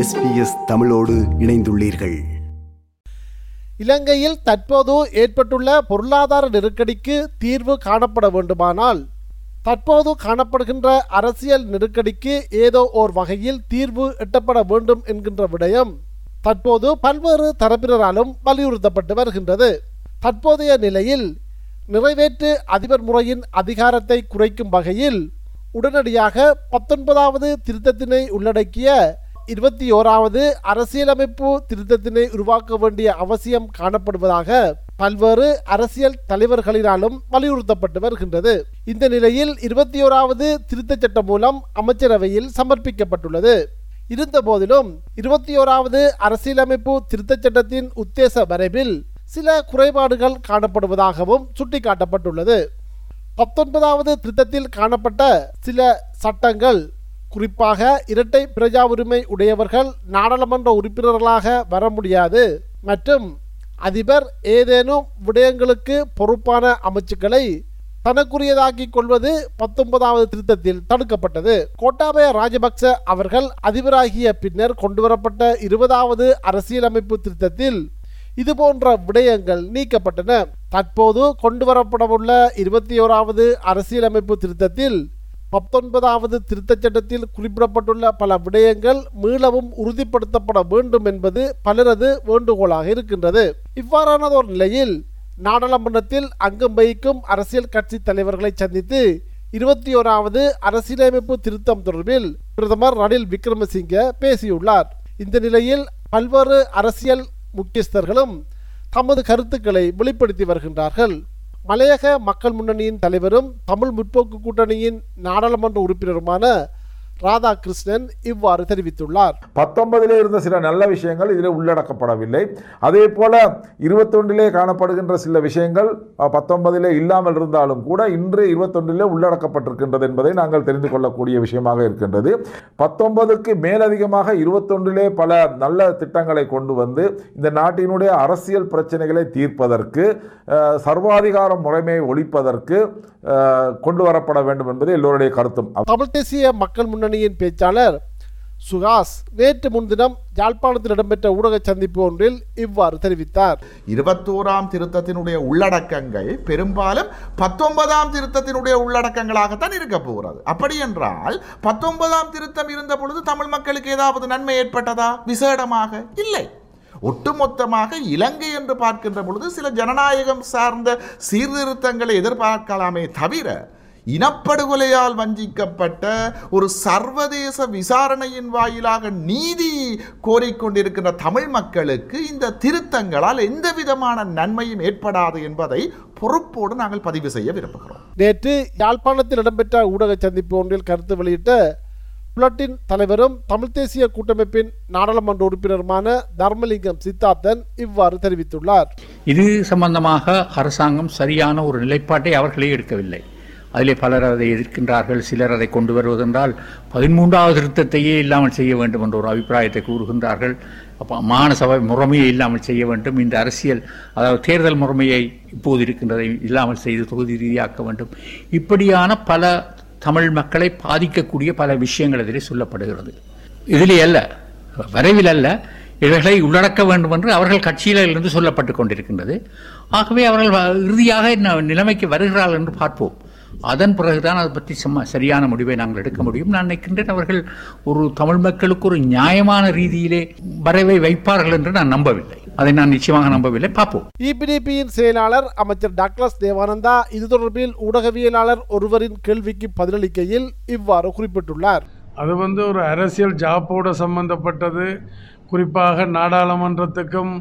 SBS தமிழோடு இணைந்துள்ளீர்கள். இலங்கையில் தற்போது ஏற்பட்டுள்ள பொருளாதார நெருக்கடிக்கு தீர்வு காணப்பட வேண்டுமானால் தற்போது காணப்படுகின்ற அரசியல் நெருக்கடிக்கு ஏதோ ஓர் வகையில் தீர்வு எட்டப்பட வேண்டும் என்கின்ற விடயம் தற்போது பல்வேறு தரப்பினராலும் வலியுறுத்தப்பட்டு வருகின்றது. தற்போதைய நிலையில் நிறைவேற்று அதிபர் முறையின் அதிகாரத்தை குறைக்கும் வகையில் உடனடியாக பத்தொன்பதாவது திருத்தத்தினை உள்ளடக்கிய இருபத்தி ஓராவது அரசியலமைப்பு திருத்தத்தினை உருவாக்க வேண்டிய அவசியம் காணப்படுவதாக பல்வேறு அரசியல் தலைவர்களினாலும் வலியுறுத்தப்பட்டு வருகின்றது. இந்த நிலையில் இருபத்தி ஓராவது திருத்தச் சட்டம் மூலம் அமைச்சரவையில் சமர்ப்பிக்கப்பட்டுள்ளது. இருந்த போதிலும் இருபத்தி ஓராவது அரசியலமைப்பு திருத்தச் சட்டத்தின் உத்தேச வரைவில் சில குறைபாடுகள் காணப்படுவதாகவும் சுட்டிக்காட்டப்பட்டுள்ளது. பத்தொன்பதாவது திருத்தத்தில் காணப்பட்ட சில சட்டங்கள் குறிப்பாக இரட்டை பிரஜா உரிமை உடையவர்கள் நாடாளுமன்ற உறுப்பினர்களாக வர முடியாது. மற்றும் அதிபர் ஏதேனும் விடயங்களுக்கு பொறுப்பான அமைச்சுக்களை தனக்குரியதாக்கிக் கொள்வது பத்தொன்பதாவது திருத்தத்தில் தடுக்கப்பட்டது. கோட்டாபய ராஜபக்ச அவர்கள் அதிபராகிய பின்னர் கொண்டுவரப்பட்ட இருபதாவது அரசியலமைப்பு திருத்தத்தில் இதுபோன்ற விடயங்கள் நீக்கப்பட்டன. தற்போது கொண்டுவரப்படவுள்ள இருபத்தி ஓராவது அரசியலமைப்பு திருத்தத்தில் பத்தொன்பதாவது திருத்தச் சட்டத்தில் குறிப்பிடப்பட்டுள்ள பல விடயங்கள் மீளவும் உறுதிப்படுத்தப்பட வேண்டும் என்பது பலரது வேண்டுகோளாக இருக்கின்றது. இவ்வாறானதோர் நிலையில் நாடாளுமன்றத்தில் அங்கம் வகிக்கும் அரசியல் கட்சி தலைவர்களை சந்தித்து இருபத்தி ஓராவது அரசியலமைப்பு திருத்தம் தொடர்பில் பிரதமர் ரணில் விக்ரமசிங்க பேசியுள்ளார். இந்த நிலையில் பல்வேறு அரசியல் முக்கியஸ்தர்களும் தமது கருத்துக்களை வெளிப்படுத்தி வருகின்றார்கள். மலையக மக்கள் முன்னணியின் தலைவரும் தமிழ் முற்போக்கு கூட்டணியின் நாடாளுமன்ற உறுப்பினருமான ராதாகிருஷ்ணன் இவ்வாறு தெரிவித்துள்ளார். பத்தொன்பதிலே இருந்த சில நல்ல விஷயங்கள் இதில் உள்ளடக்கப்படவில்லை. அதே போல இருபத்தொன்றிலே காணப்படுகின்ற சில விஷயங்கள் பத்தொன்பதிலே இல்லாமல் இருந்தாலும் கூட இன்று இருபத்தொன்றிலே உள்ளடக்கப்பட்டிருக்கின்றது என்பதை நாங்கள் தெரிந்து கொள்ளக்கூடிய விஷயமாக இருக்கின்றது. பத்தொன்பதுக்கு மேலதிகமாக இருபத்தொன்றிலே பல நல்ல திட்டங்களை கொண்டு வந்து இந்த நாட்டினுடைய அரசியல் பிரச்சனைகளை தீர்ப்பதற்கு சர்வாதிகார முறைமையை ஒழிப்பதற்கு கொண்டு வரப்பட வேண்டும் என்பது எல்லோருடைய கருத்தும். தமிழ் தேசிய மக்கள் முன்னணியின் பேச்சாளர் சுகாஸ் நேற்று முன்தினம் யாழ்ப்பாணத்தில் இடம்பெற்ற ஊடக சந்திப்பு ஒன்றில் இவ்வாறு தெரிவித்தார். இருபத்தோராம் திருத்தத்தினுடைய உள்ளடக்கங்கள் பெரும்பாலும் பத்தொன்பதாம் திருத்தத்தினுடைய உள்ளடக்கங்களாகத்தான் இருக்க போகிறது. அப்படி என்றால் பத்தொன்பதாம் திருத்தம் இருந்த பொழுது தமிழ் மக்களுக்கு ஏதாவது நன்மை ஏற்பட்டதா? விசேடமாக இல்லை. ஒட்டுமொத்தமாக இலங்கை என்று பார்க்கின்ற பொழுது சில ஜனநாயகம் சார்ந்த சீர்திருத்தங்களை எதிர்பார்க்கலாமே தவிர இனப்படுகொலையால் வஞ்சிக்கப்பட்ட ஒரு சர்வதேச விசாரணையின் வாயிலாக நீதி கோரிக்கொண்டிருக்கின்ற தமிழ் மக்களுக்கு இந்த திருத்தங்களால் எந்த விதமான நன்மையும் ஏற்படாது என்பதை பொறுப்போடு நாங்கள் பதிவு செய்ய விரும்புகிறோம். நேற்று யாழ்ப்பாணத்தில் இடம்பெற்ற ஊடக சந்திப்பு ஒன்றில் கருத்து வெளியிட்ட புலட்டின் தலைவரும் தமிழ் தேசிய கூட்டமைப்பின் நாடாளுமன்ற உறுப்பினருமான தர்மலிங்கம் சித்தார்த்தன் இவ்வாறு தெரிவித்துள்ளார். இது சம்பந்தமாக அரசாங்கம் சரியான ஒரு நிலைப்பாட்டை அவர்களே எடுக்கவில்லை. அதிலே பலர் அதை எதிர்க்கின்றார்கள் சிலர் அதை கொண்டு வருவதென்றால் பதிமூன்றாவது திருத்தத்தையே இல்லாமல் செய்ய வேண்டும் என்ற ஒரு அபிப்பிராயத்தை கூறுகின்றார்கள். அப்போ மானசபை முறைமையை இல்லாமல் செய்ய வேண்டும். இந்த அரசியல் அதாவது தேர்தல் முறைமையை இப்போது இருக்கின்றதை இல்லாமல் செய்து தொகுதி ரீதியாக்க வேண்டும். இப்படியான பல தமிழ் மக்களை பாதிக்கக்கூடிய பல விஷயங்கள் இதிலே சொல்லப்படுகிறது. இதிலே அல்ல வரைவில் அல்ல இவைகளை உள்ளடக்க வேண்டும் என்று அவர்கள் கட்சியிலிருந்து சொல்லப்பட்டு கொண்டிருக்கின்றது. ஆகவே அவர்கள் வ- இறுதியாக நிலைமைக்கு வருகிறார்கள் என்று பார்ப்போம். அதன் பிறகுதான் அதை பற்றி சம சரியான முடிவை நாங்கள் எடுக்க முடியும். நான் நினைக்கின்றேன் அவர்கள் ஒரு தமிழ் மக்களுக்கு ஒரு நியாயமான ரீதியிலே வரைவை வைப்பார்கள் என்று நான் நம்பவில்லை. அதை நான் நிச்சயமாக நம்பவில்லை. பார்ப்போம். இபிடிபியின் செயலாளர் அமைச்சர் டாக்டர்ஸ் தேவானந்தா இது தொடர்பில் ஊடகவியலாளர் ஒருவரின் கேள்விக்கு பதிலளிக்கையில் இவ்வாறு குறிப்பிட்டுள்ளார். அது வந்து ஒரு அரசியல் ஜாப்போடு சம்பந்தப்பட்டது. குறிப்பாக நாடாளுமன்றத்துக்கும்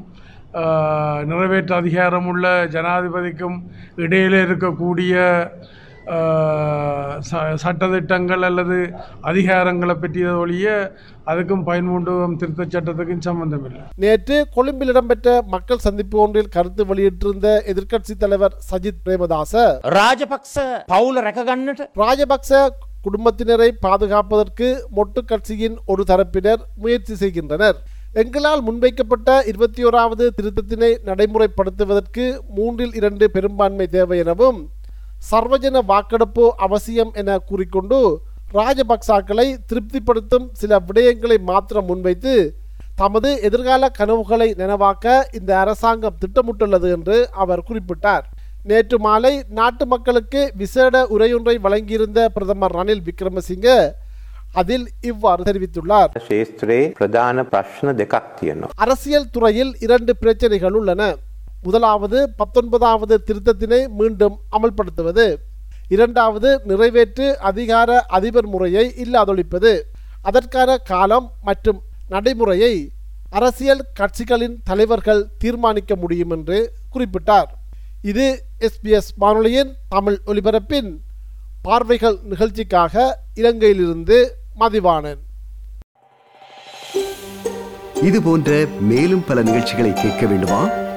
நிறைவேற்று அதிகாரமுள்ள ஜனாதிபதிக்கும் இடையிலே இருக்கக்கூடிய சட்டத்திட்டங்கள் அல்லது அதிகாரங்களை பற்றிய ஒழிய அதுக்கும் பயன்கொண்டு திருத்த சட்டத்துக்கும் சம்பந்தம் இல்லை நேற்று கொழும்பில் இடம்பெற்ற மக்கள் சந்திப்பு ஒன்றில் கருத்து வெளியிட்டிருந்த எதிர்க்கட்சி தலைவர் சஜித் பிரேமதாச ராஜபக்ச பவுல ரககண்ணட் ராஜபக்ச குடும்பத்தினரை பாதுகாப்பதற்கு மொட்டு கட்சியின் ஒரு தரப்பினர் முயற்சி செய்கின்றனர். எங்களால் முன்வைக்கப்பட்ட இருபத்தி ஓராவது திருத்தத்தினை நடைமுறைப்படுத்துவதற்கு மூன்றில் இரண்டு பெரும்பான்மை தேவை எனவும் சர்வஜன வாக்கெடுப்பு அவசியம் என கூறிக்கொண்டு ராஜபக்சாக்களை திருப்திப்படுத்தும் சில விடயங்களை மாத்திரம் முன்வைத்து தமது எதிர்கால கனவுகளை நினைவாக்க இந்த அரசாங்கம் திட்டமிட்டுள்ளது என்று அவர் குறிப்பிட்டார். நேற்று மாலை நாட்டு மக்களுக்கு விசேட உரையொன்றை வழங்கியிருந்த பிரதமர் ரணில் விக்ரமசிங்கே அதில் இவ்வாறு தெரிவித்துள்ளார். அரசியல் துறையில் இரண்டு பிரச்சனைகள் உள்ளன. முதலாவது பத்தொன்பதாவது திருத்தத்தினை மீண்டும் அமல்படுத்துவது. இரண்டாவது நிறைவேற்று அதிகார அதிபர் முறையை இல்லாதொழிப்பது. அதற்கான காலம் மற்றும் நடைமுறையை அரசியல் கட்சிகளின் தலைவர்கள் தீர்மானிக்க முடியும் என்று குறிப்பிட்டார். இது எஸ்பிஎஸ் வானொலியின் தமிழ் ஒலிபரப்பின் பார்வைகள் நிகழ்ச்சிக்காக இலங்கையிலிருந்து மதிவானன் இது போன்ற மேலும் பல நிகழ்ச்சிகளை கேட்க வேண்டுமா?